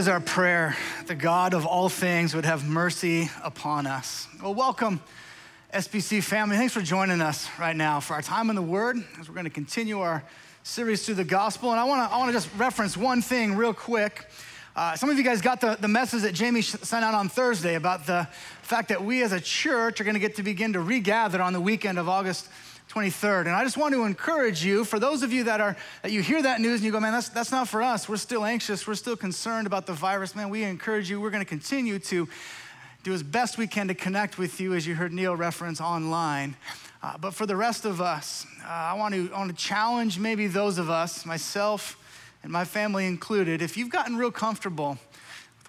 Is our prayer. The God of all things would have mercy upon us. Well, welcome, SBC family. Thanks for joining us right now for our time in the Word as we're going to continue our series through the gospel. And I want to I want to just reference one thing real quick. Uh, some of you guys got the, the message that Jamie sent out on Thursday about the fact that we as a church are going to get to begin to regather on the weekend of August 23rd. And I just want to encourage you, for those of you that are that you hear that news and you go, man, that's that's not for us. We're still anxious. We're still concerned about the virus. Man, we encourage you. We're going to continue to do as best we can to connect with you, as you heard Neil reference online. Uh, but for the rest of us, uh, I want to I want to challenge maybe those of us, myself and my family included, if you've gotten real comfortable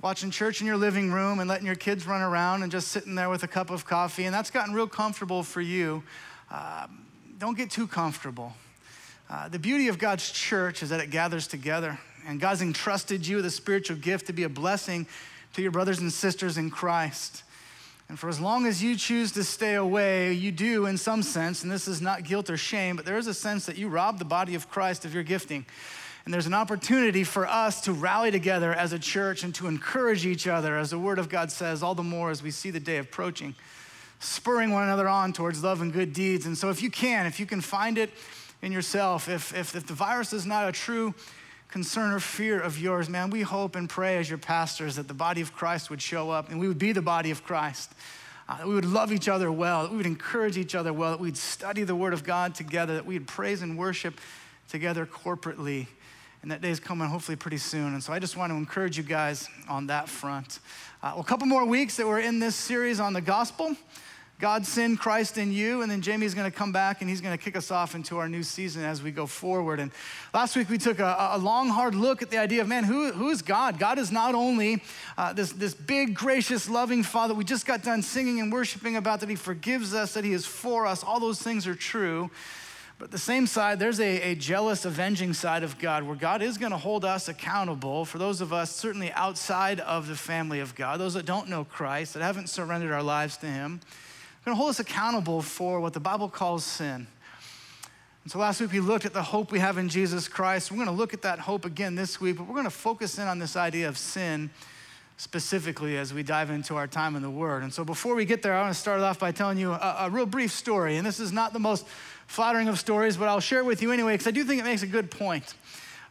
watching church in your living room and letting your kids run around and just sitting there with a cup of coffee, and that's gotten real comfortable for you. Um, don't get too comfortable. Uh, the beauty of God's church is that it gathers together, and God's entrusted you with a spiritual gift to be a blessing to your brothers and sisters in Christ. And for as long as you choose to stay away, you do in some sense, and this is not guilt or shame, but there is a sense that you rob the body of Christ of your gifting. And there's an opportunity for us to rally together as a church and to encourage each other, as the Word of God says, all the more as we see the day approaching spurring one another on towards love and good deeds. And so, if you can, if you can find it in yourself, if, if, if the virus is not a true concern or fear of yours, man, we hope and pray as your pastors that the body of Christ would show up and we would be the body of Christ. Uh, that we would love each other well, that we would encourage each other well, that we'd study the Word of God together, that we'd praise and worship together corporately. And that day is coming hopefully pretty soon. And so I just want to encourage you guys on that front. Uh, well, a couple more weeks that we're in this series on the gospel. God send Christ in you. And then Jamie's going to come back and he's going to kick us off into our new season as we go forward. And last week we took a, a long, hard look at the idea of man, who, who is God? God is not only uh, this, this big, gracious, loving Father we just got done singing and worshiping about, that he forgives us, that he is for us. All those things are true. But the same side, there's a, a jealous, avenging side of God where God is going to hold us accountable for those of us certainly outside of the family of God, those that don't know Christ, that haven't surrendered our lives to him going to hold us accountable for what the Bible calls sin. And so last week we looked at the hope we have in Jesus Christ. We're going to look at that hope again this week, but we're going to focus in on this idea of sin specifically as we dive into our time in the Word. And so before we get there, I want to start off by telling you a, a real brief story. And this is not the most flattering of stories, but I'll share it with you anyway because I do think it makes a good point.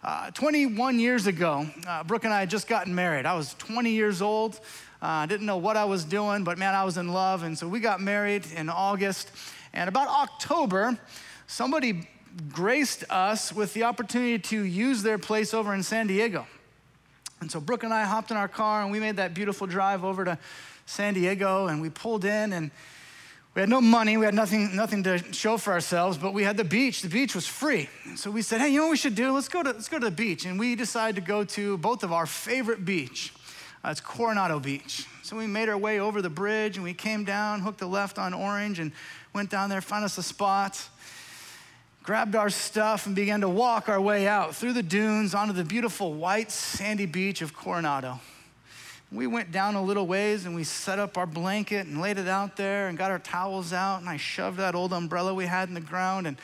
Uh, 21 years ago, uh, Brooke and I had just gotten married. I was 20 years old. I uh, didn't know what I was doing, but man, I was in love. And so we got married in August. And about October, somebody graced us with the opportunity to use their place over in San Diego. And so Brooke and I hopped in our car and we made that beautiful drive over to San Diego and we pulled in and we had no money, we had nothing, nothing to show for ourselves, but we had the beach. The beach was free. So we said, hey, you know what we should do? Let's go to, let's go to the beach. And we decided to go to both of our favorite beach. Uh, it's Coronado Beach. So we made our way over the bridge and we came down, hooked a left on Orange, and went down there, found us a spot, grabbed our stuff, and began to walk our way out through the dunes onto the beautiful white sandy beach of Coronado. We went down a little ways and we set up our blanket and laid it out there and got our towels out. And I shoved that old umbrella we had in the ground and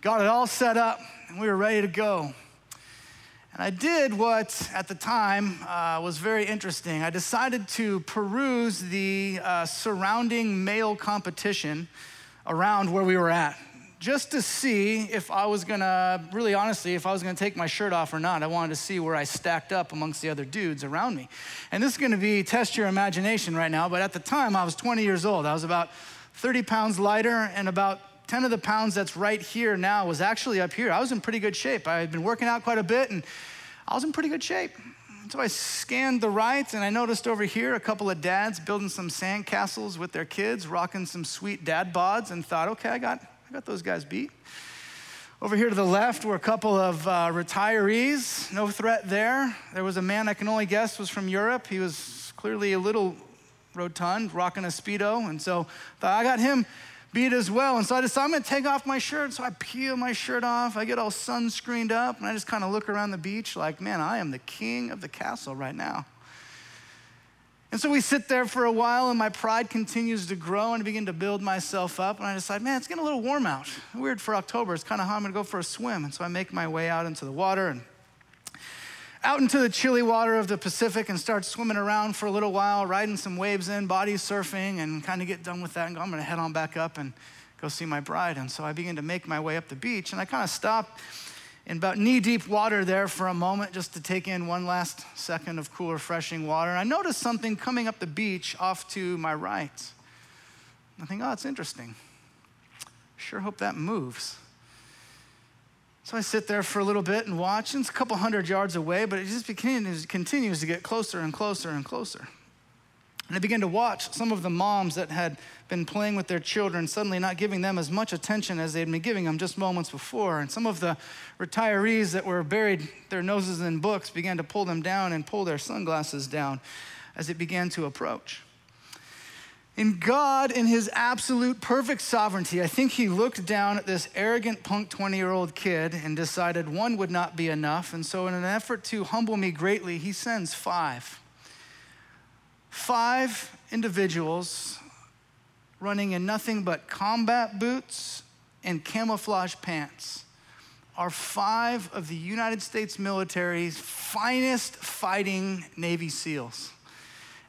got it all set up and we were ready to go. And I did what at the time uh, was very interesting. I decided to peruse the uh, surrounding male competition around where we were at, just to see if I was gonna, really honestly, if I was gonna take my shirt off or not. I wanted to see where I stacked up amongst the other dudes around me. And this is gonna be test your imagination right now, but at the time I was 20 years old. I was about 30 pounds lighter and about 10 of the pounds that's right here now was actually up here. I was in pretty good shape. I had been working out quite a bit and I was in pretty good shape. So I scanned the right and I noticed over here a couple of dads building some sand castles with their kids, rocking some sweet dad bods, and thought, okay, I got, I got those guys beat. Over here to the left were a couple of uh, retirees, no threat there. There was a man I can only guess was from Europe. He was clearly a little rotund, rocking a Speedo, and so thought, I got him beat as well. And so I decided I'm gonna take off my shirt. So I peel my shirt off. I get all sunscreened up, and I just kind of look around the beach like, man, I am the king of the castle right now. And so we sit there for a while, and my pride continues to grow, and I begin to build myself up. And I decide, man, it's getting a little warm out. Weird for October. It's kind of hot. I'm gonna go for a swim. And so I make my way out into the water and out into the chilly water of the Pacific and start swimming around for a little while, riding some waves in, body surfing, and kind of get done with that and go, I'm going to head on back up and go see my bride. And so I begin to make my way up the beach, and I kind of stop in about knee deep water there for a moment just to take in one last second of cool, refreshing water. And I notice something coming up the beach off to my right. I think, oh, it's interesting. Sure hope that moves. So I sit there for a little bit and watch, and it's a couple hundred yards away, but it just continues, continues to get closer and closer and closer. And I began to watch some of the moms that had been playing with their children, suddenly not giving them as much attention as they'd been giving them just moments before. And some of the retirees that were buried their noses in books began to pull them down and pull their sunglasses down as it began to approach. In God, in his absolute perfect sovereignty, I think he looked down at this arrogant punk 20 year old kid and decided one would not be enough. And so, in an effort to humble me greatly, he sends five. Five individuals running in nothing but combat boots and camouflage pants are five of the United States military's finest fighting Navy SEALs.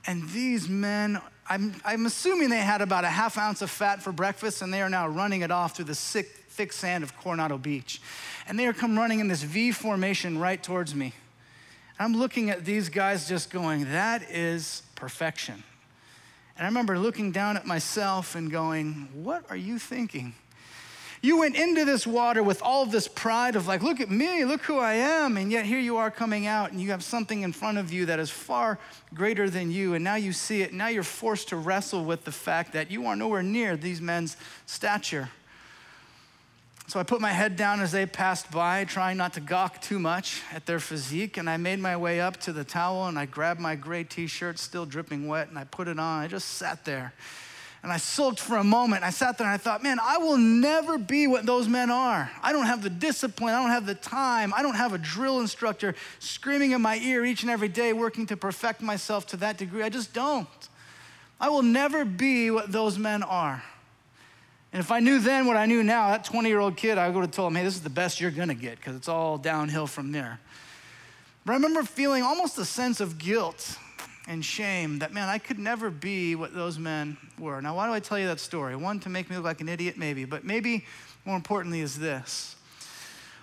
And these men I'm, I'm assuming they had about a half ounce of fat for breakfast and they are now running it off through the sick, thick sand of Coronado Beach. And they are come running in this V formation right towards me. I'm looking at these guys just going, that is perfection. And I remember looking down at myself and going, what are you thinking? You went into this water with all this pride of, like, look at me, look who I am. And yet here you are coming out and you have something in front of you that is far greater than you. And now you see it. Now you're forced to wrestle with the fact that you are nowhere near these men's stature. So I put my head down as they passed by, trying not to gawk too much at their physique. And I made my way up to the towel and I grabbed my gray t shirt, still dripping wet, and I put it on. I just sat there and I sulked for a moment. I sat there and I thought, man, I will never be what those men are. I don't have the discipline. I don't have the time. I don't have a drill instructor screaming in my ear each and every day, working to perfect myself to that degree. I just don't. I will never be what those men are. And if I knew then what I knew now, that 20 year old kid, I would have told him, hey, this is the best you're going to get because it's all downhill from there. But I remember feeling almost a sense of guilt and shame that, man, I could never be what those men were. Now, why do I tell you that story? One, to make me look like an idiot, maybe, but maybe more importantly is this.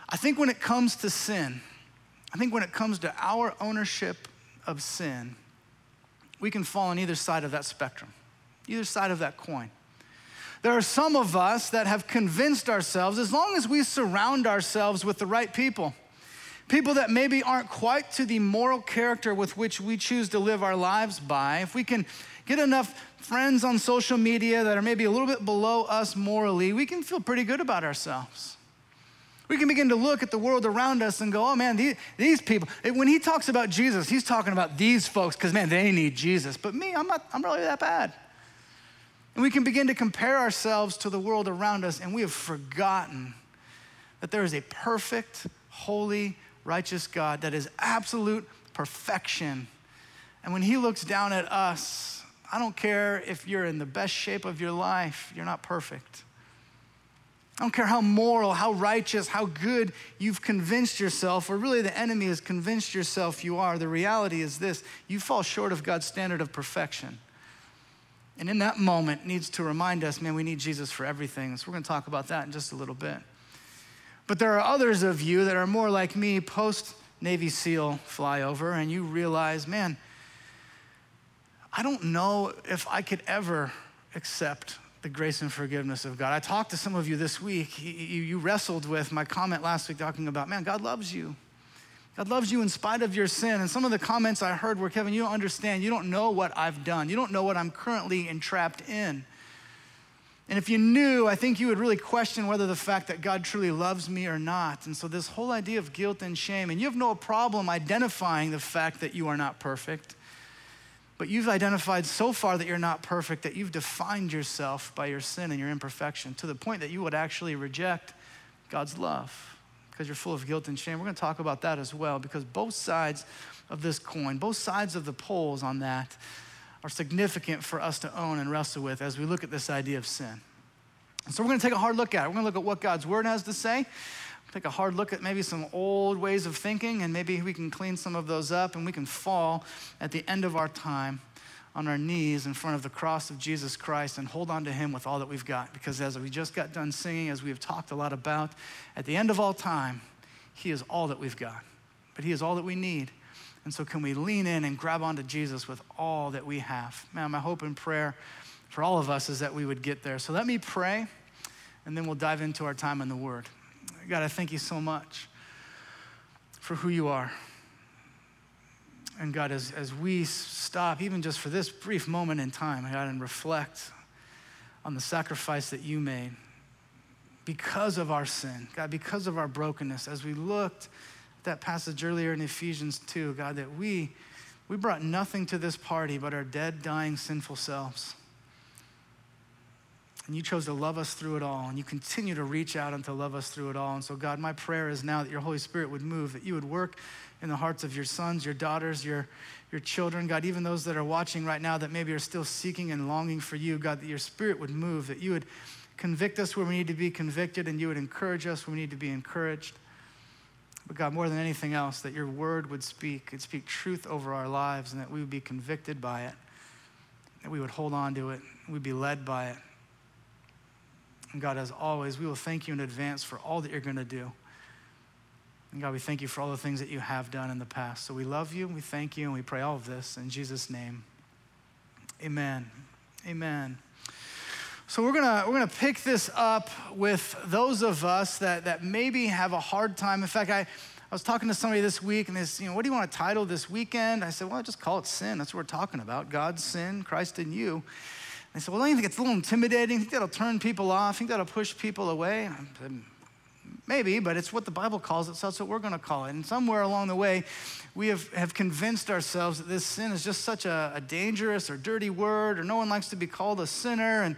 I think when it comes to sin, I think when it comes to our ownership of sin, we can fall on either side of that spectrum, either side of that coin. There are some of us that have convinced ourselves, as long as we surround ourselves with the right people, people that maybe aren't quite to the moral character with which we choose to live our lives by, if we can get enough friends on social media that are maybe a little bit below us morally, we can feel pretty good about ourselves. We can begin to look at the world around us and go, oh man, these, these people, when he talks about Jesus, he's talking about these folks because man, they need Jesus. But me, I'm not, I'm really that bad. And we can begin to compare ourselves to the world around us, and we have forgotten that there is a perfect, holy, righteous God that is absolute perfection. And when He looks down at us, I don't care if you're in the best shape of your life, you're not perfect. I don't care how moral, how righteous, how good you've convinced yourself, or really the enemy has convinced yourself you are. The reality is this you fall short of God's standard of perfection. And in that moment, needs to remind us, man, we need Jesus for everything. So we're going to talk about that in just a little bit. But there are others of you that are more like me post Navy SEAL flyover, and you realize, man, I don't know if I could ever accept the grace and forgiveness of God. I talked to some of you this week. You wrestled with my comment last week talking about, man, God loves you. God loves you in spite of your sin. And some of the comments I heard were, Kevin, you don't understand. You don't know what I've done. You don't know what I'm currently entrapped in. And if you knew, I think you would really question whether the fact that God truly loves me or not. And so, this whole idea of guilt and shame, and you have no problem identifying the fact that you are not perfect, but you've identified so far that you're not perfect that you've defined yourself by your sin and your imperfection to the point that you would actually reject God's love because you're full of guilt and shame. We're going to talk about that as well because both sides of this coin, both sides of the poles on that, are significant for us to own and wrestle with as we look at this idea of sin. So we're going to take a hard look at it. We're going to look at what God's word has to say, take a hard look at maybe some old ways of thinking, and maybe we can clean some of those up and we can fall at the end of our time on our knees in front of the cross of Jesus Christ and hold on to Him with all that we've got. Because as we just got done singing, as we have talked a lot about, at the end of all time, He is all that we've got. But He is all that we need. And so, can we lean in and grab onto Jesus with all that we have? Man, my hope and prayer for all of us is that we would get there. So, let me pray, and then we'll dive into our time in the Word. God, I thank you so much for who you are. And God, as, as we stop, even just for this brief moment in time, God, and reflect on the sacrifice that you made because of our sin, God, because of our brokenness, as we looked that passage earlier in Ephesians 2, God, that we, we brought nothing to this party but our dead, dying, sinful selves. And you chose to love us through it all, and you continue to reach out and to love us through it all. And so, God, my prayer is now that your Holy Spirit would move, that you would work in the hearts of your sons, your daughters, your, your children, God, even those that are watching right now that maybe are still seeking and longing for you, God, that your Spirit would move, that you would convict us where we need to be convicted, and you would encourage us where we need to be encouraged. But God, more than anything else, that your word would speak, and speak truth over our lives, and that we would be convicted by it, that we would hold on to it, we'd be led by it. And God, as always, we will thank you in advance for all that you're going to do. And God, we thank you for all the things that you have done in the past. So we love you, we thank you, and we pray all of this in Jesus' name. Amen. Amen. So we're gonna we're gonna pick this up with those of us that that maybe have a hard time. In fact, I, I was talking to somebody this week, and they said, you know, what do you want to title this weekend? I said, well, just call it sin. That's what we're talking about. God's sin, Christ in you. They said, Well, you think it's a little intimidating? Think that'll turn people off? I think that'll push people away? Said, Maybe, but it's what the Bible calls it, so that's what we're going to call it. And somewhere along the way, we have, have convinced ourselves that this sin is just such a, a dangerous or dirty word, or no one likes to be called a sinner. And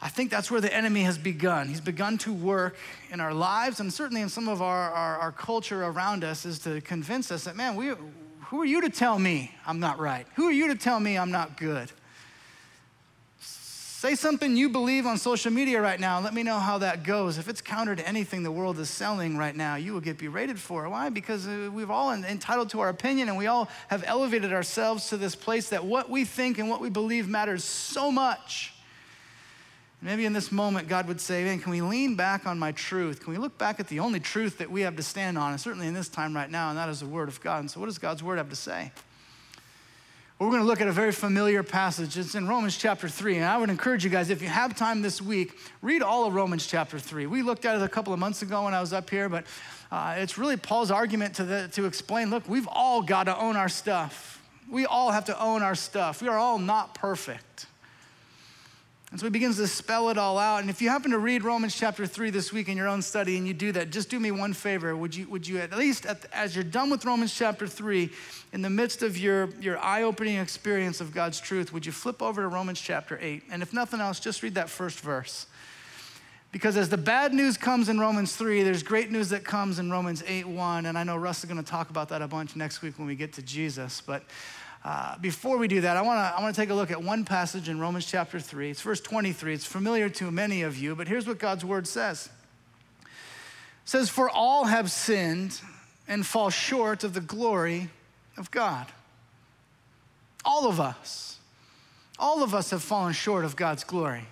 I think that's where the enemy has begun. He's begun to work in our lives, and certainly in some of our, our, our culture around us, is to convince us that, man, we, who are you to tell me I'm not right? Who are you to tell me I'm not good? Say something you believe on social media right now. Let me know how that goes. If it's counter to anything the world is selling right now, you will get berated for. Why? Because uh, we've all entitled to our opinion and we all have elevated ourselves to this place that what we think and what we believe matters so much. Maybe in this moment, God would say, Man, can we lean back on my truth? Can we look back at the only truth that we have to stand on? And certainly in this time right now, and that is the Word of God. And so, what does God's Word have to say? We're going to look at a very familiar passage. It's in Romans chapter 3. And I would encourage you guys, if you have time this week, read all of Romans chapter 3. We looked at it a couple of months ago when I was up here, but uh, it's really Paul's argument to, the, to explain look, we've all got to own our stuff. We all have to own our stuff. We are all not perfect. And so he begins to spell it all out. And if you happen to read Romans chapter 3 this week in your own study and you do that, just do me one favor. Would you, would you at least, at, as you're done with Romans chapter 3, in the midst of your, your eye opening experience of God's truth, would you flip over to Romans chapter 8? And if nothing else, just read that first verse. Because as the bad news comes in Romans 3, there's great news that comes in Romans 8 1. And I know Russ is going to talk about that a bunch next week when we get to Jesus. But uh, before we do that, I want to I wanna take a look at one passage in Romans chapter 3. It's verse 23. It's familiar to many of you, but here's what God's word says It says, For all have sinned and fall short of the glory of God. All of us. All of us have fallen short of God's glory.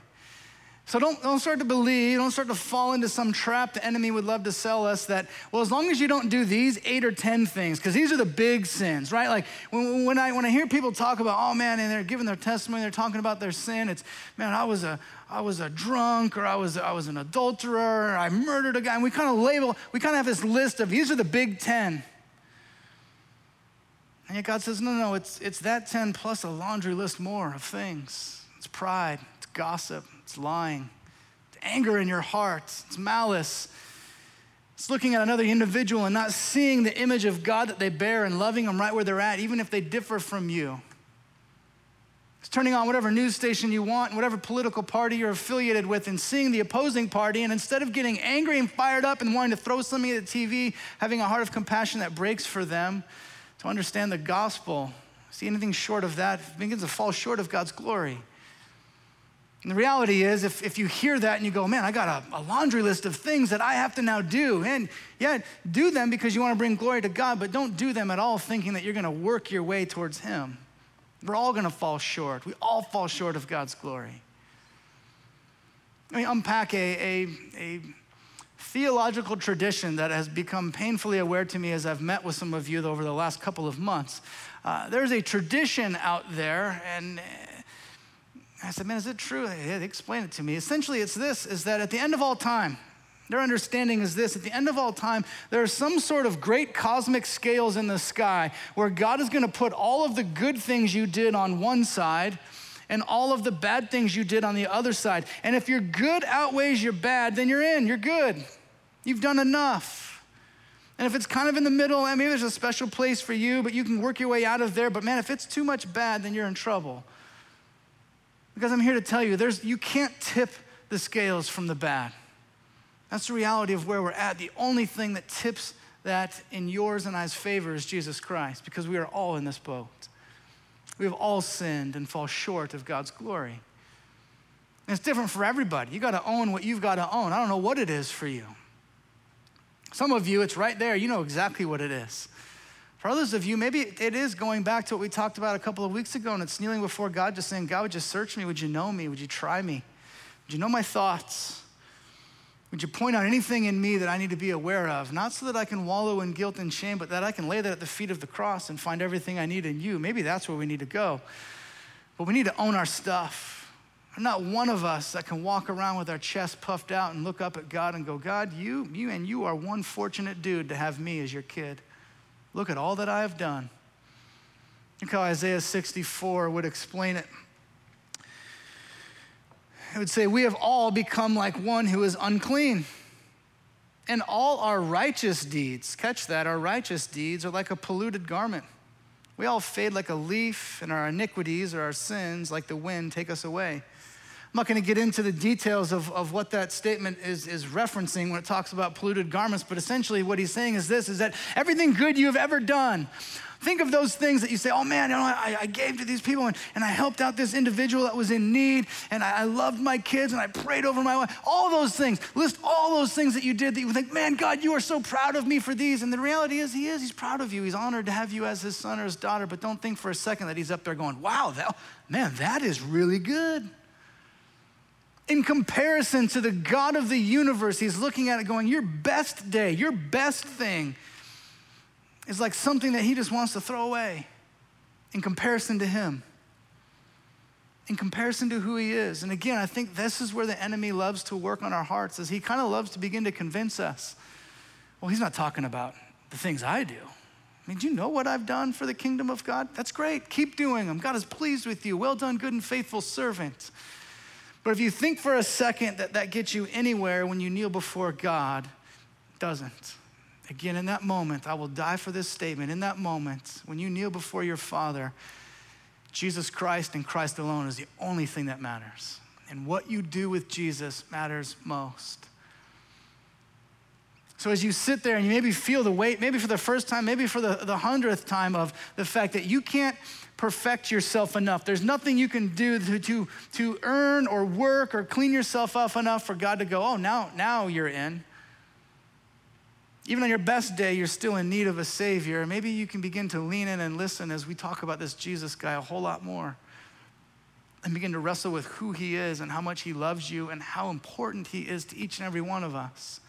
So don't, don't start to believe, don't start to fall into some trap the enemy would love to sell us that, well, as long as you don't do these eight or 10 things, because these are the big sins, right? Like when, when, I, when I hear people talk about, oh man, and they're giving their testimony, they're talking about their sin, it's, man, I was a, I was a drunk or I was, I was an adulterer, or I murdered a guy. And we kind of label, we kind of have this list of these are the big 10. And yet God says, no, no, it's, it's that 10 plus a laundry list more of things. It's pride, gossip, it's lying, it's anger in your heart, it's malice. It's looking at another individual and not seeing the image of God that they bear and loving them right where they're at, even if they differ from you. It's turning on whatever news station you want, whatever political party you're affiliated with, and seeing the opposing party. And instead of getting angry and fired up and wanting to throw something at the TV, having a heart of compassion that breaks for them, to understand the gospel, see anything short of that begins to fall short of God's glory. And the reality is, if, if you hear that and you go, man, I got a, a, laundry list of things that I have to now do, and yeah, do them because you want to bring glory to God, but don't do them at all thinking that you're going to work your way towards Him. We're all going to fall short. We all fall short of God's glory. Let me unpack a, a, a theological tradition that has become painfully aware to me as I've met with some of you over the last couple of months. Uh, there's a tradition out there, and I said, man, is it true? They explain it to me. Essentially, it's this, is that at the end of all time, their understanding is this at the end of all time, there are some sort of great cosmic scales in the sky where God is going to put all of the good things you did on one side and all of the bad things you did on the other side. And if your good outweighs your bad, then you're in, you're good. You've done enough. And if it's kind of in the middle, maybe there's a special place for you, but you can work your way out of there. But man, if it's too much bad, then you're in trouble. Because I'm here to tell you, there's, you can't tip the scales from the bad. That's the reality of where we're at. The only thing that tips that in yours and I's favor is Jesus Christ, because we are all in this boat. We have all sinned and fall short of God's glory. And it's different for everybody. You got to own what you've got to own. I don't know what it is for you. Some of you, it's right there. You know exactly what it is. For others of you, maybe it is going back to what we talked about a couple of weeks ago, and it's kneeling before God, just saying, God, would you search me? Would you know me? Would you try me? Would you know my thoughts? Would you point out anything in me that I need to be aware of? Not so that I can wallow in guilt and shame, but that I can lay that at the feet of the cross and find everything I need in you. Maybe that's where we need to go. But we need to own our stuff. Not one of us that can walk around with our chest puffed out and look up at God and go, God, you, you and you are one fortunate dude to have me as your kid. Look at all that I have done. Look how Isaiah 64 would explain it. It would say, We have all become like one who is unclean. And all our righteous deeds, catch that, our righteous deeds are like a polluted garment. We all fade like a leaf, and our iniquities or our sins, like the wind, take us away. I'm not going to get into the details of, of what that statement is, is referencing when it talks about polluted garments, but essentially what he's saying is this is that everything good you have ever done, think of those things that you say, oh man, you know, I, I gave to these people and, and I helped out this individual that was in need and I, I loved my kids and I prayed over my wife. All those things. List all those things that you did that you think, man, God, you are so proud of me for these. And the reality is, He is. He's proud of you. He's honored to have you as His son or His daughter. But don't think for a second that He's up there going, wow, that, man, that is really good in comparison to the God of the universe, he's looking at it going, Your best day, your best thing is like something that he just wants to throw away in comparison to him, in comparison to who he is. And again, I think this is where the enemy loves to work on our hearts, is he kind of loves to begin to convince us. Well, he's not talking about the things I do. I mean, do you know what I've done for the kingdom of God? That's great. Keep doing them. God is pleased with you. Well done, good and faithful servant. But if you think for a second that that gets you anywhere when you kneel before God, doesn't. Again, in that moment, I will die for this statement. In that moment, when you kneel before your Father, Jesus Christ and Christ alone is the only thing that matters. And what you do with Jesus matters most. So as you sit there and you maybe feel the weight, maybe for the first time, maybe for the, the hundredth time of the fact that you can't perfect yourself enough. There's nothing you can do to, to, to earn or work or clean yourself up enough for God to go, oh, now, now you're in. Even on your best day, you're still in need of a Savior. Maybe you can begin to lean in and listen as we talk about this Jesus guy a whole lot more and begin to wrestle with who He is and how much He loves you and how important He is to each and every one of us.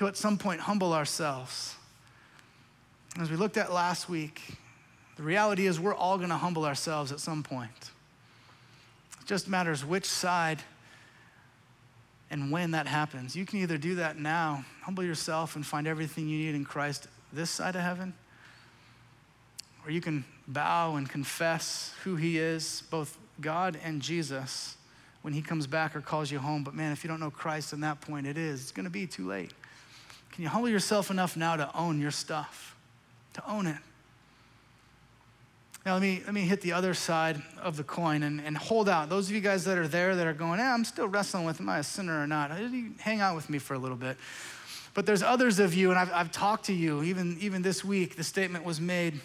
To at some point humble ourselves. As we looked at last week, the reality is, we're all going to humble ourselves at some point. It just matters which side and when that happens. You can either do that now, humble yourself and find everything you need in Christ this side of heaven, or you can bow and confess who He is, both God and Jesus, when He comes back or calls you home. But man, if you don't know Christ in that point, it is. It's going to be too late. Can you humble yourself enough now to own your stuff, to own it? Now, let me, let me hit the other side of the coin and, and hold out. Those of you guys that are there that are going, eh, I'm still wrestling with, am I a sinner or not? Hang out with me for a little bit. But there's others of you, and I've, I've talked to you, even, even this week, the statement was made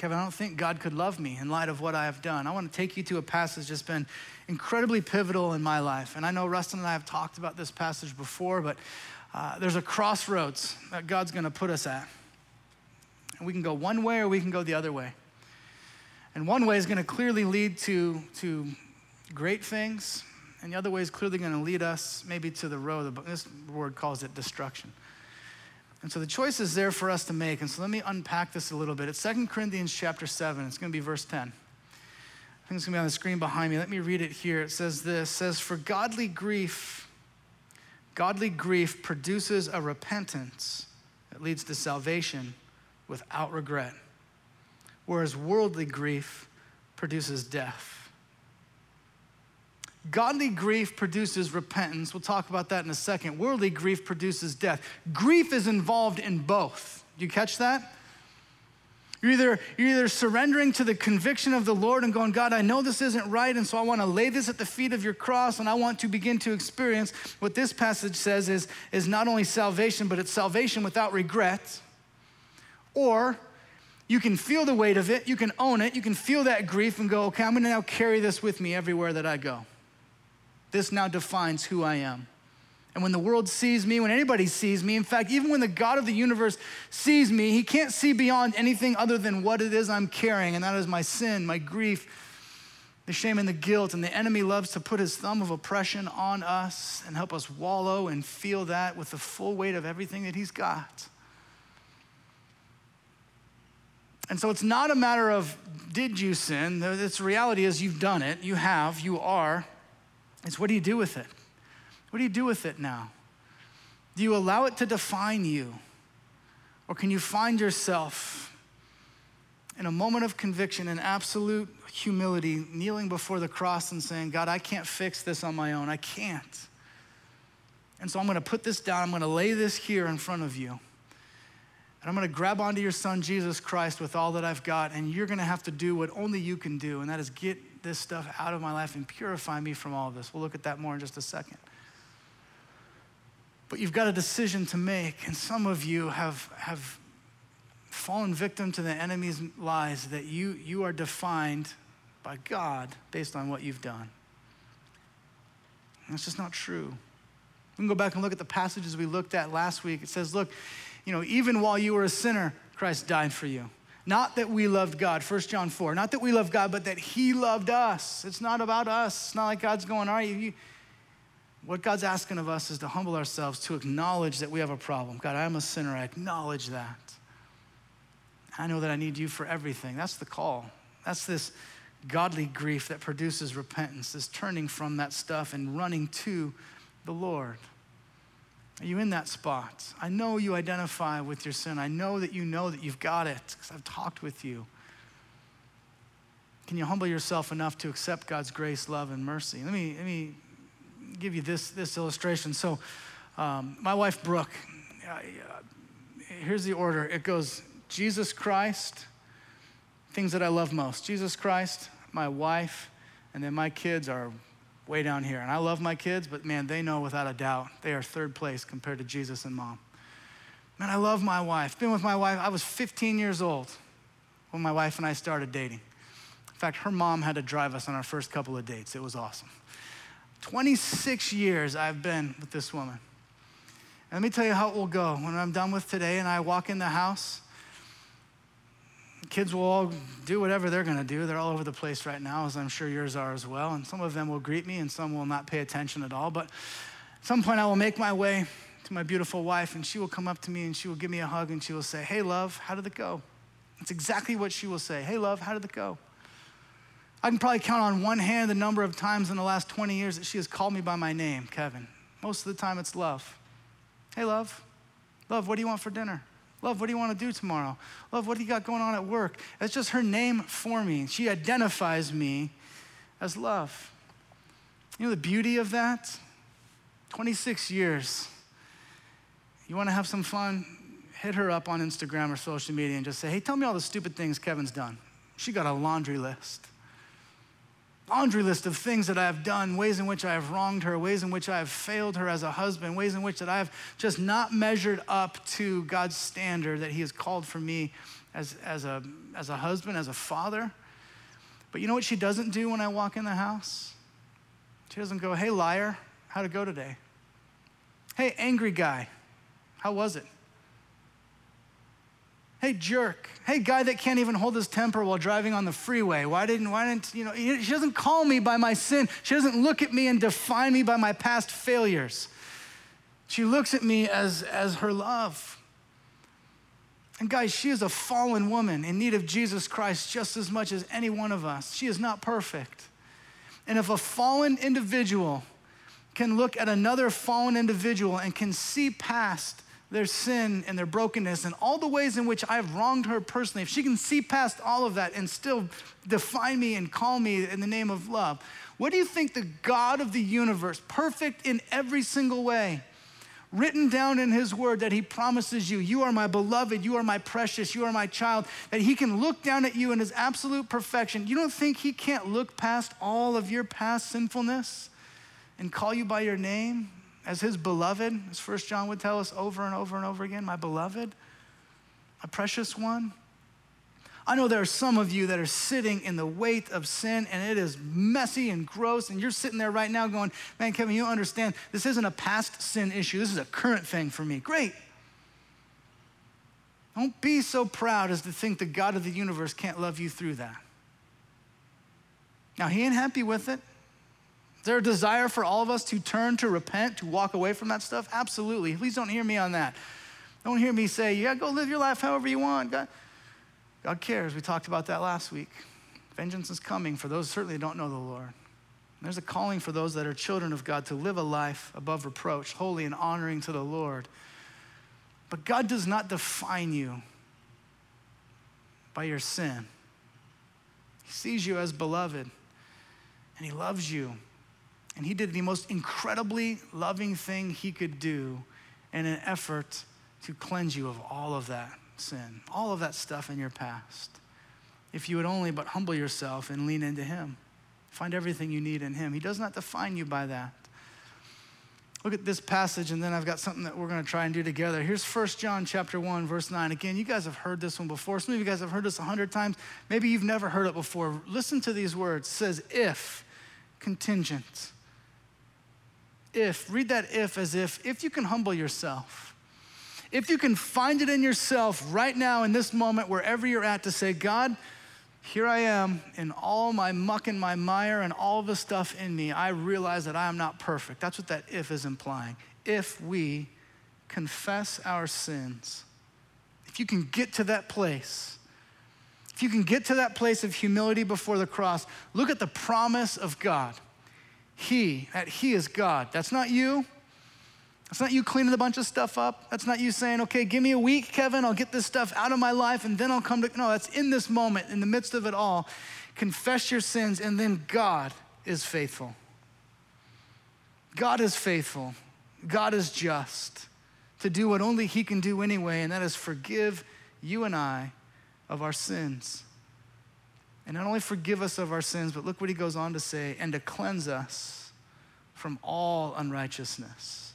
Kevin, I don't think God could love me in light of what I have done. I want to take you to a passage that's been incredibly pivotal in my life. And I know Rustin and I have talked about this passage before, but uh, there's a crossroads that God's going to put us at. And we can go one way or we can go the other way. And one way is going to clearly lead to, to great things, and the other way is clearly going to lead us maybe to the road. This word calls it destruction. And so the choice is there for us to make. And so let me unpack this a little bit. It's 2 Corinthians chapter 7. It's going to be verse 10. I think it's going to be on the screen behind me. Let me read it here. It says this it says, For godly grief, godly grief produces a repentance that leads to salvation without regret, whereas worldly grief produces death. Godly grief produces repentance. We'll talk about that in a second. Worldly grief produces death. Grief is involved in both. Do you catch that? You're either, you're either surrendering to the conviction of the Lord and going, God, I know this isn't right, and so I want to lay this at the feet of your cross, and I want to begin to experience what this passage says is, is not only salvation, but it's salvation without regret. Or you can feel the weight of it, you can own it, you can feel that grief and go, okay, I'm going to now carry this with me everywhere that I go. This now defines who I am. And when the world sees me, when anybody sees me, in fact, even when the God of the universe sees me, he can't see beyond anything other than what it is I'm carrying, and that is my sin, my grief, the shame, and the guilt. And the enemy loves to put his thumb of oppression on us and help us wallow and feel that with the full weight of everything that he's got. And so it's not a matter of did you sin? The reality is you've done it, you have, you are. It's what do you do with it? What do you do with it now? Do you allow it to define you? Or can you find yourself in a moment of conviction and absolute humility, kneeling before the cross and saying, God, I can't fix this on my own. I can't. And so I'm going to put this down. I'm going to lay this here in front of you. And I'm going to grab onto your son, Jesus Christ, with all that I've got. And you're going to have to do what only you can do, and that is get this stuff out of my life and purify me from all of this. We'll look at that more in just a second. But you've got a decision to make, and some of you have, have fallen victim to the enemy's lies that you, you are defined by God based on what you've done. And that's just not true. We can go back and look at the passages we looked at last week. It says, look, you know, even while you were a sinner, Christ died for you. Not that we loved God, 1 John 4. Not that we love God, but that He loved us. It's not about us. It's not like God's going, all right, you, what God's asking of us is to humble ourselves, to acknowledge that we have a problem. God, I'm a sinner. I acknowledge that. I know that I need you for everything. That's the call. That's this godly grief that produces repentance, this turning from that stuff and running to the Lord. Are you in that spot? I know you identify with your sin. I know that you know that you've got it because I've talked with you. Can you humble yourself enough to accept God's grace, love, and mercy? Let me, let me give you this, this illustration. So, um, my wife, Brooke, uh, here's the order it goes Jesus Christ, things that I love most. Jesus Christ, my wife, and then my kids are way down here. And I love my kids, but man, they know without a doubt they are third place compared to Jesus and mom. Man, I love my wife. Been with my wife, I was 15 years old when my wife and I started dating. In fact, her mom had to drive us on our first couple of dates. It was awesome. 26 years I've been with this woman. And let me tell you how it will go. When I'm done with today and I walk in the house, kids will all do whatever they're going to do. They're all over the place right now, as I'm sure yours are as well. And some of them will greet me, and some will not pay attention at all. But at some point, I will make my way to my beautiful wife, and she will come up to me and she will give me a hug and she will say, Hey, love, how did it go? That's exactly what she will say. Hey, love, how did it go? I can probably count on one hand the number of times in the last 20 years that she has called me by my name, Kevin. Most of the time, it's love. Hey, love, love, what do you want for dinner? Love, what do you want to do tomorrow? Love, what do you got going on at work? That's just her name for me. She identifies me as love. You know the beauty of that? 26 years. You want to have some fun? Hit her up on Instagram or social media and just say, hey, tell me all the stupid things Kevin's done. She got a laundry list laundry list of things that I have done, ways in which I have wronged her, ways in which I have failed her as a husband, ways in which that I have just not measured up to God's standard that He has called for me as, as, a, as a husband, as a father. But you know what she doesn't do when I walk in the house? She doesn't go, hey, liar, how'd it go today? Hey, angry guy, how was it? Hey, jerk. Hey, guy that can't even hold his temper while driving on the freeway. Why didn't, why didn't, you know, she doesn't call me by my sin. She doesn't look at me and define me by my past failures. She looks at me as, as her love. And guys, she is a fallen woman in need of Jesus Christ just as much as any one of us. She is not perfect. And if a fallen individual can look at another fallen individual and can see past their sin and their brokenness and all the ways in which I've wronged her personally, if she can see past all of that and still define me and call me in the name of love, what do you think the God of the universe, perfect in every single way, written down in his word that he promises you, you are my beloved, you are my precious, you are my child, that he can look down at you in his absolute perfection. You don't think he can't look past all of your past sinfulness and call you by your name as his beloved, as First John would tell us over and over and over again, my beloved, a precious one. I know there are some of you that are sitting in the weight of sin and it is messy and gross, and you're sitting there right now going, Man, Kevin, you understand this isn't a past sin issue, this is a current thing for me. Great. Don't be so proud as to think the God of the universe can't love you through that. Now, He ain't happy with it. Is there a desire for all of us to turn, to repent, to walk away from that stuff? Absolutely. Please don't hear me on that. Don't hear me say, yeah, go live your life however you want. God, God cares. We talked about that last week. Vengeance is coming for those certainly don't know the Lord. And there's a calling for those that are children of God to live a life above reproach, holy and honoring to the Lord. But God does not define you by your sin. He sees you as beloved and He loves you and he did the most incredibly loving thing he could do in an effort to cleanse you of all of that sin, all of that stuff in your past. If you would only but humble yourself and lean into him, find everything you need in him. He does not define you by that. Look at this passage, and then I've got something that we're going to try and do together. Here's 1 John chapter 1, verse 9. Again, you guys have heard this one before. Some of you guys have heard this a hundred times. Maybe you've never heard it before. Listen to these words. It says, if contingent if, read that if as if, if you can humble yourself, if you can find it in yourself right now in this moment, wherever you're at, to say, God, here I am in all my muck and my mire and all the stuff in me. I realize that I am not perfect. That's what that if is implying. If we confess our sins, if you can get to that place, if you can get to that place of humility before the cross, look at the promise of God. He, that He is God. That's not you. That's not you cleaning a bunch of stuff up. That's not you saying, okay, give me a week, Kevin, I'll get this stuff out of my life and then I'll come to. No, that's in this moment, in the midst of it all. Confess your sins and then God is faithful. God is faithful. God is just to do what only He can do anyway, and that is forgive you and I of our sins. And not only forgive us of our sins, but look what he goes on to say, and to cleanse us from all unrighteousness.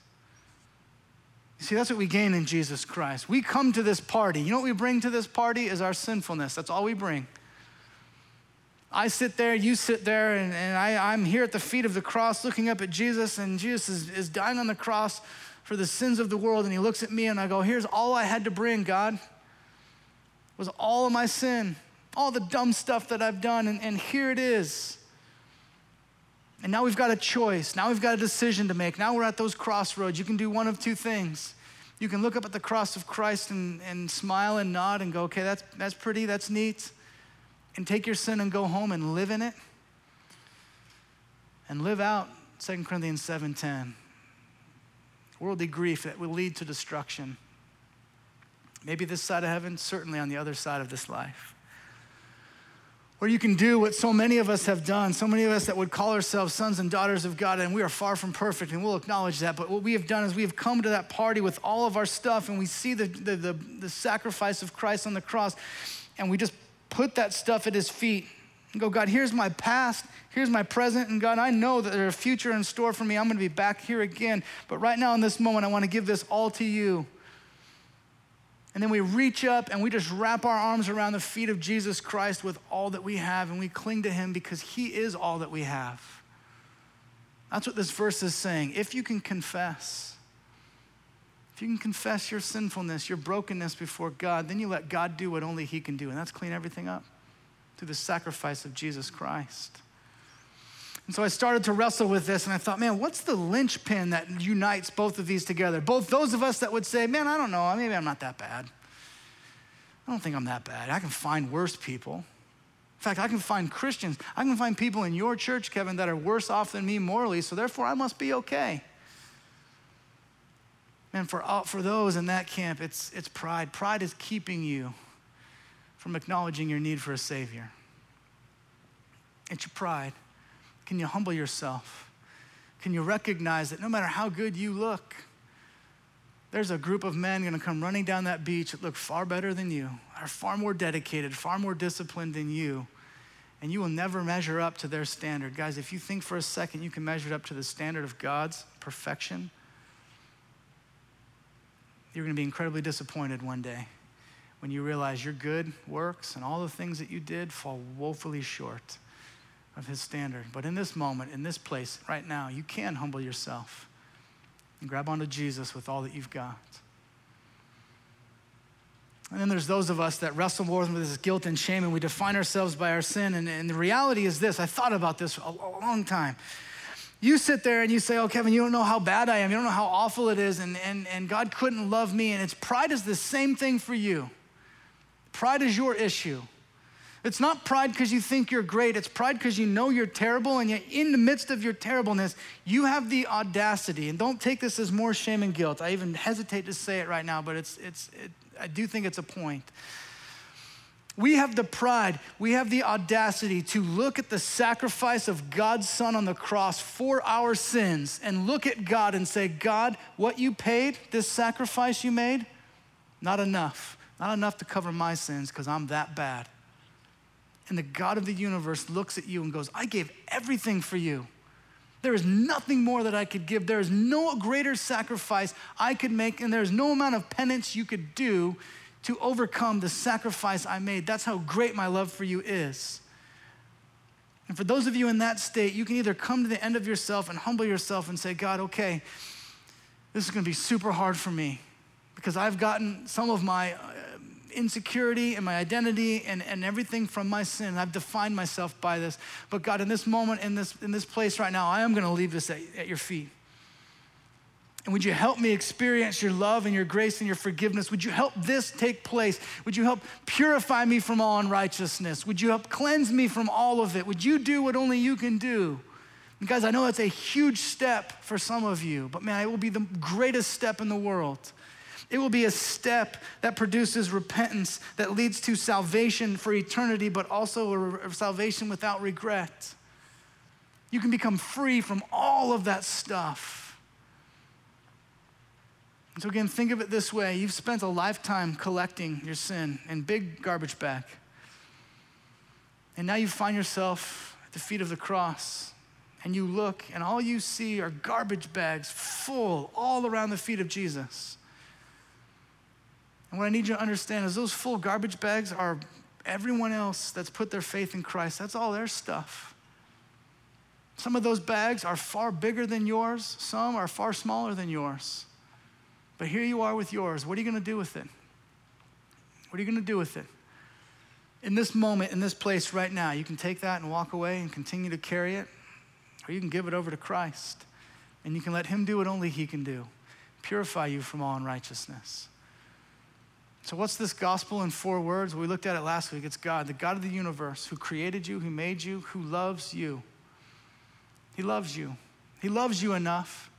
You see, that's what we gain in Jesus Christ. We come to this party. You know what we bring to this party is our sinfulness. That's all we bring. I sit there, you sit there, and, and I, I'm here at the feet of the cross looking up at Jesus, and Jesus is, is dying on the cross for the sins of the world. And he looks at me, and I go, Here's all I had to bring, God, was all of my sin all the dumb stuff that I've done, and, and here it is. And now we've got a choice. Now we've got a decision to make. Now we're at those crossroads. You can do one of two things. You can look up at the cross of Christ and, and smile and nod and go, okay, that's, that's pretty, that's neat. And take your sin and go home and live in it. And live out 2 Corinthians 7.10. Worldly grief that will lead to destruction. Maybe this side of heaven, certainly on the other side of this life. Or you can do what so many of us have done, so many of us that would call ourselves sons and daughters of God, and we are far from perfect, and we'll acknowledge that. But what we have done is we have come to that party with all of our stuff, and we see the, the, the, the sacrifice of Christ on the cross, and we just put that stuff at his feet and go, God, here's my past, here's my present, and God, I know that there's a future in store for me. I'm gonna be back here again. But right now, in this moment, I wanna give this all to you. And then we reach up and we just wrap our arms around the feet of Jesus Christ with all that we have and we cling to him because he is all that we have. That's what this verse is saying. If you can confess, if you can confess your sinfulness, your brokenness before God, then you let God do what only he can do, and that's clean everything up through the sacrifice of Jesus Christ. And so I started to wrestle with this and I thought, man, what's the linchpin that unites both of these together? Both those of us that would say, man, I don't know, maybe I'm not that bad. I don't think I'm that bad. I can find worse people. In fact, I can find Christians, I can find people in your church, Kevin, that are worse off than me morally, so therefore I must be okay. Man, for, all, for those in that camp, it's, it's pride. Pride is keeping you from acknowledging your need for a Savior. It's your pride. Can you humble yourself? Can you recognize that no matter how good you look, there's a group of men going to come running down that beach that look far better than you, are far more dedicated, far more disciplined than you, and you will never measure up to their standard. Guys, if you think for a second you can measure up to the standard of God's perfection, you're going to be incredibly disappointed one day when you realize your good works and all the things that you did fall woefully short of his standard. But in this moment, in this place, right now, you can humble yourself and grab onto Jesus with all that you've got. And then there's those of us that wrestle more with this guilt and shame, and we define ourselves by our sin. And, and the reality is this I thought about this a, a long time. You sit there and you say, Oh, Kevin, you don't know how bad I am. You don't know how awful it is. And, and, and God couldn't love me. And it's pride is the same thing for you. Pride is your issue. It's not pride because you think you're great. It's pride because you know you're terrible, and yet in the midst of your terribleness, you have the audacity. And don't take this as more shame and guilt. I even hesitate to say it right now, but it's, it's, it, I do think it's a point. We have the pride, we have the audacity to look at the sacrifice of God's Son on the cross for our sins and look at God and say, God, what you paid, this sacrifice you made, not enough. Not enough to cover my sins because I'm that bad. And the God of the universe looks at you and goes, I gave everything for you. There is nothing more that I could give. There is no greater sacrifice I could make, and there's no amount of penance you could do to overcome the sacrifice I made. That's how great my love for you is. And for those of you in that state, you can either come to the end of yourself and humble yourself and say, God, okay, this is gonna be super hard for me because I've gotten some of my uh, insecurity and my identity and, and everything from my sin. I've defined myself by this. But God, in this moment, in this, in this place right now, I am going to leave this at, at your feet. And would you help me experience your love and your grace and your forgiveness? Would you help this take place? Would you help purify me from all unrighteousness? Would you help cleanse me from all of it? Would you do what only you can do? And guys, I know that's a huge step for some of you, but man, it will be the greatest step in the world. It will be a step that produces repentance that leads to salvation for eternity, but also a salvation without regret. You can become free from all of that stuff. And so, again, think of it this way you've spent a lifetime collecting your sin in big garbage bag. And now you find yourself at the feet of the cross. And you look, and all you see are garbage bags full all around the feet of Jesus. And what I need you to understand is those full garbage bags are everyone else that's put their faith in Christ. That's all their stuff. Some of those bags are far bigger than yours, some are far smaller than yours. But here you are with yours. What are you going to do with it? What are you going to do with it? In this moment, in this place right now, you can take that and walk away and continue to carry it, or you can give it over to Christ and you can let Him do what only He can do purify you from all unrighteousness. So, what's this gospel in four words? We looked at it last week. It's God, the God of the universe, who created you, who made you, who loves you. He loves you. He loves you enough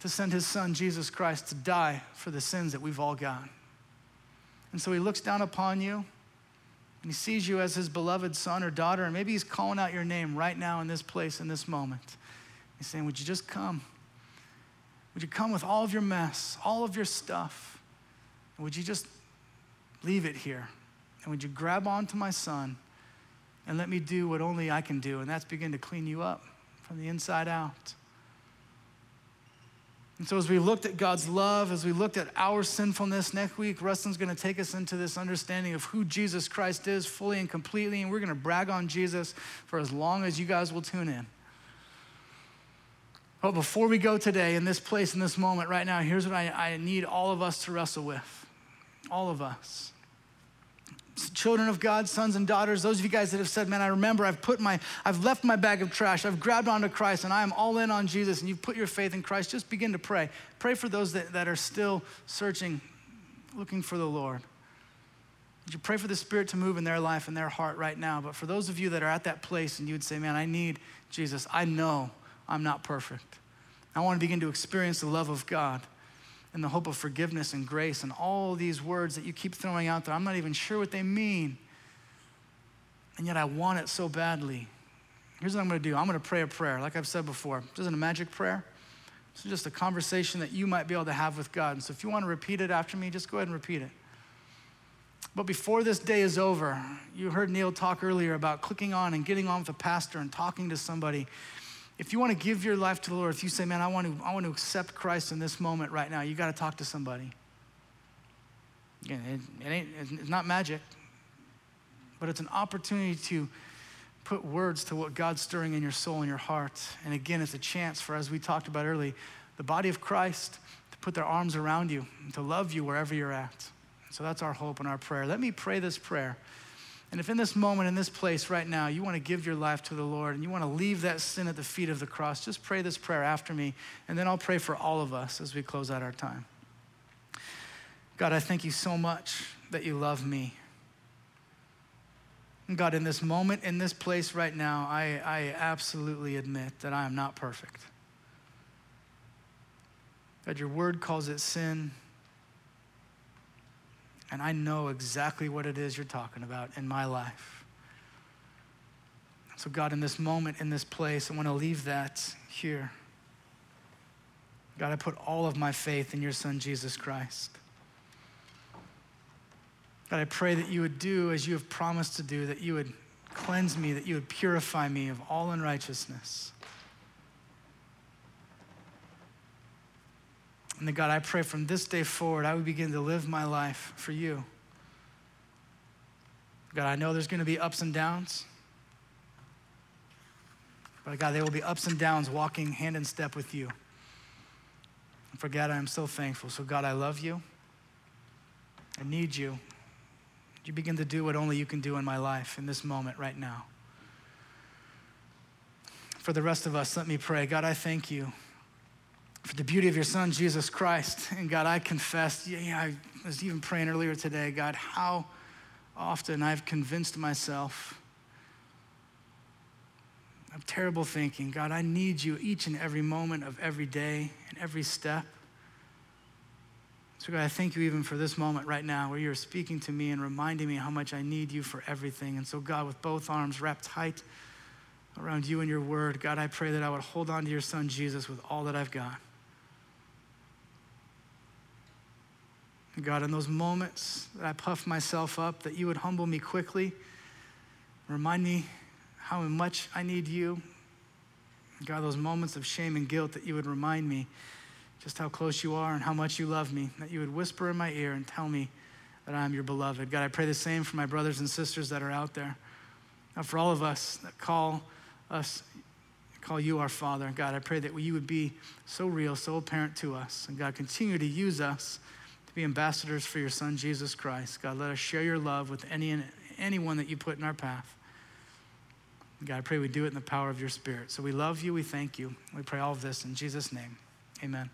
to send his son, Jesus Christ, to die for the sins that we've all got. And so he looks down upon you and he sees you as his beloved son or daughter, and maybe he's calling out your name right now in this place, in this moment. He's saying, Would you just come? Would you come with all of your mess, all of your stuff? And would you just leave it here? And would you grab onto my son and let me do what only I can do? And that's begin to clean you up from the inside out. And so, as we looked at God's love, as we looked at our sinfulness, next week, Rustin's going to take us into this understanding of who Jesus Christ is fully and completely. And we're going to brag on Jesus for as long as you guys will tune in. But before we go today, in this place, in this moment, right now, here's what I, I need all of us to wrestle with. All of us children of God, sons and daughters, those of you guys that have said, man, I remember I've put my, I've left my bag of trash, I've grabbed onto Christ, and I am all in on Jesus, and you've put your faith in Christ, just begin to pray. Pray for those that, that are still searching, looking for the Lord. Would you pray for the Spirit to move in their life and their heart right now? But for those of you that are at that place and you would say, man, I need Jesus, I know I'm not perfect. I want to begin to experience the love of God and the hope of forgiveness and grace and all these words that you keep throwing out there. I'm not even sure what they mean. And yet I want it so badly. Here's what I'm going to do I'm going to pray a prayer, like I've said before. This isn't a magic prayer. Is just a conversation that you might be able to have with God. And so if you want to repeat it after me, just go ahead and repeat it. But before this day is over, you heard Neil talk earlier about clicking on and getting on with a pastor and talking to somebody if you want to give your life to the Lord, if you say, man, I want to, I want to accept Christ in this moment right now, you got to talk to somebody. Again, it, it ain't, it's not magic, but it's an opportunity to put words to what God's stirring in your soul and your heart. And again, it's a chance for, as we talked about earlier, the body of Christ to put their arms around you and to love you wherever you're at. So that's our hope and our prayer. Let me pray this prayer. And if in this moment, in this place right now, you want to give your life to the Lord and you want to leave that sin at the feet of the cross, just pray this prayer after me. And then I'll pray for all of us as we close out our time. God, I thank you so much that you love me. God, in this moment, in this place right now, I, I absolutely admit that I am not perfect. God, your word calls it sin and I know exactly what it is you're talking about in my life. So, God, in this moment, in this place, I want to leave that here. God, I put all of my faith in your Son, Jesus Christ. God, I pray that you would do as you have promised to do, that you would cleanse me, that you would purify me of all unrighteousness. And then, God, I pray from this day forward, I would begin to live my life for you. God, I know there's going to be ups and downs. But God, there will be ups and downs walking hand in step with you. And for God, I am so thankful. So, God, I love you. I need you. You begin to do what only you can do in my life in this moment right now. For the rest of us, let me pray. God, I thank you for the beauty of your son, Jesus Christ. And God, I confess, yeah, I was even praying earlier today, God, how often I've convinced myself of terrible thinking. God, I need you each and every moment of every day and every step. So, God, I thank you even for this moment right now where you're speaking to me and reminding me how much I need you for everything. And so, God, with both arms wrapped tight around you and your word, God, I pray that I would hold on to your son Jesus with all that I've got. God, in those moments that I puff myself up, that you would humble me quickly, remind me how much I need you. God, those moments of shame and guilt, that you would remind me just how close you are and how much you love me, that you would whisper in my ear and tell me that I am your beloved. God, I pray the same for my brothers and sisters that are out there. Now, for all of us that call us, call you our Father, God, I pray that you would be so real, so apparent to us. And God, continue to use us be ambassadors for your son, Jesus Christ. God, let us share your love with any anyone that you put in our path. God, I pray we do it in the power of your spirit. So we love you. We thank you. We pray all of this in Jesus' name. Amen.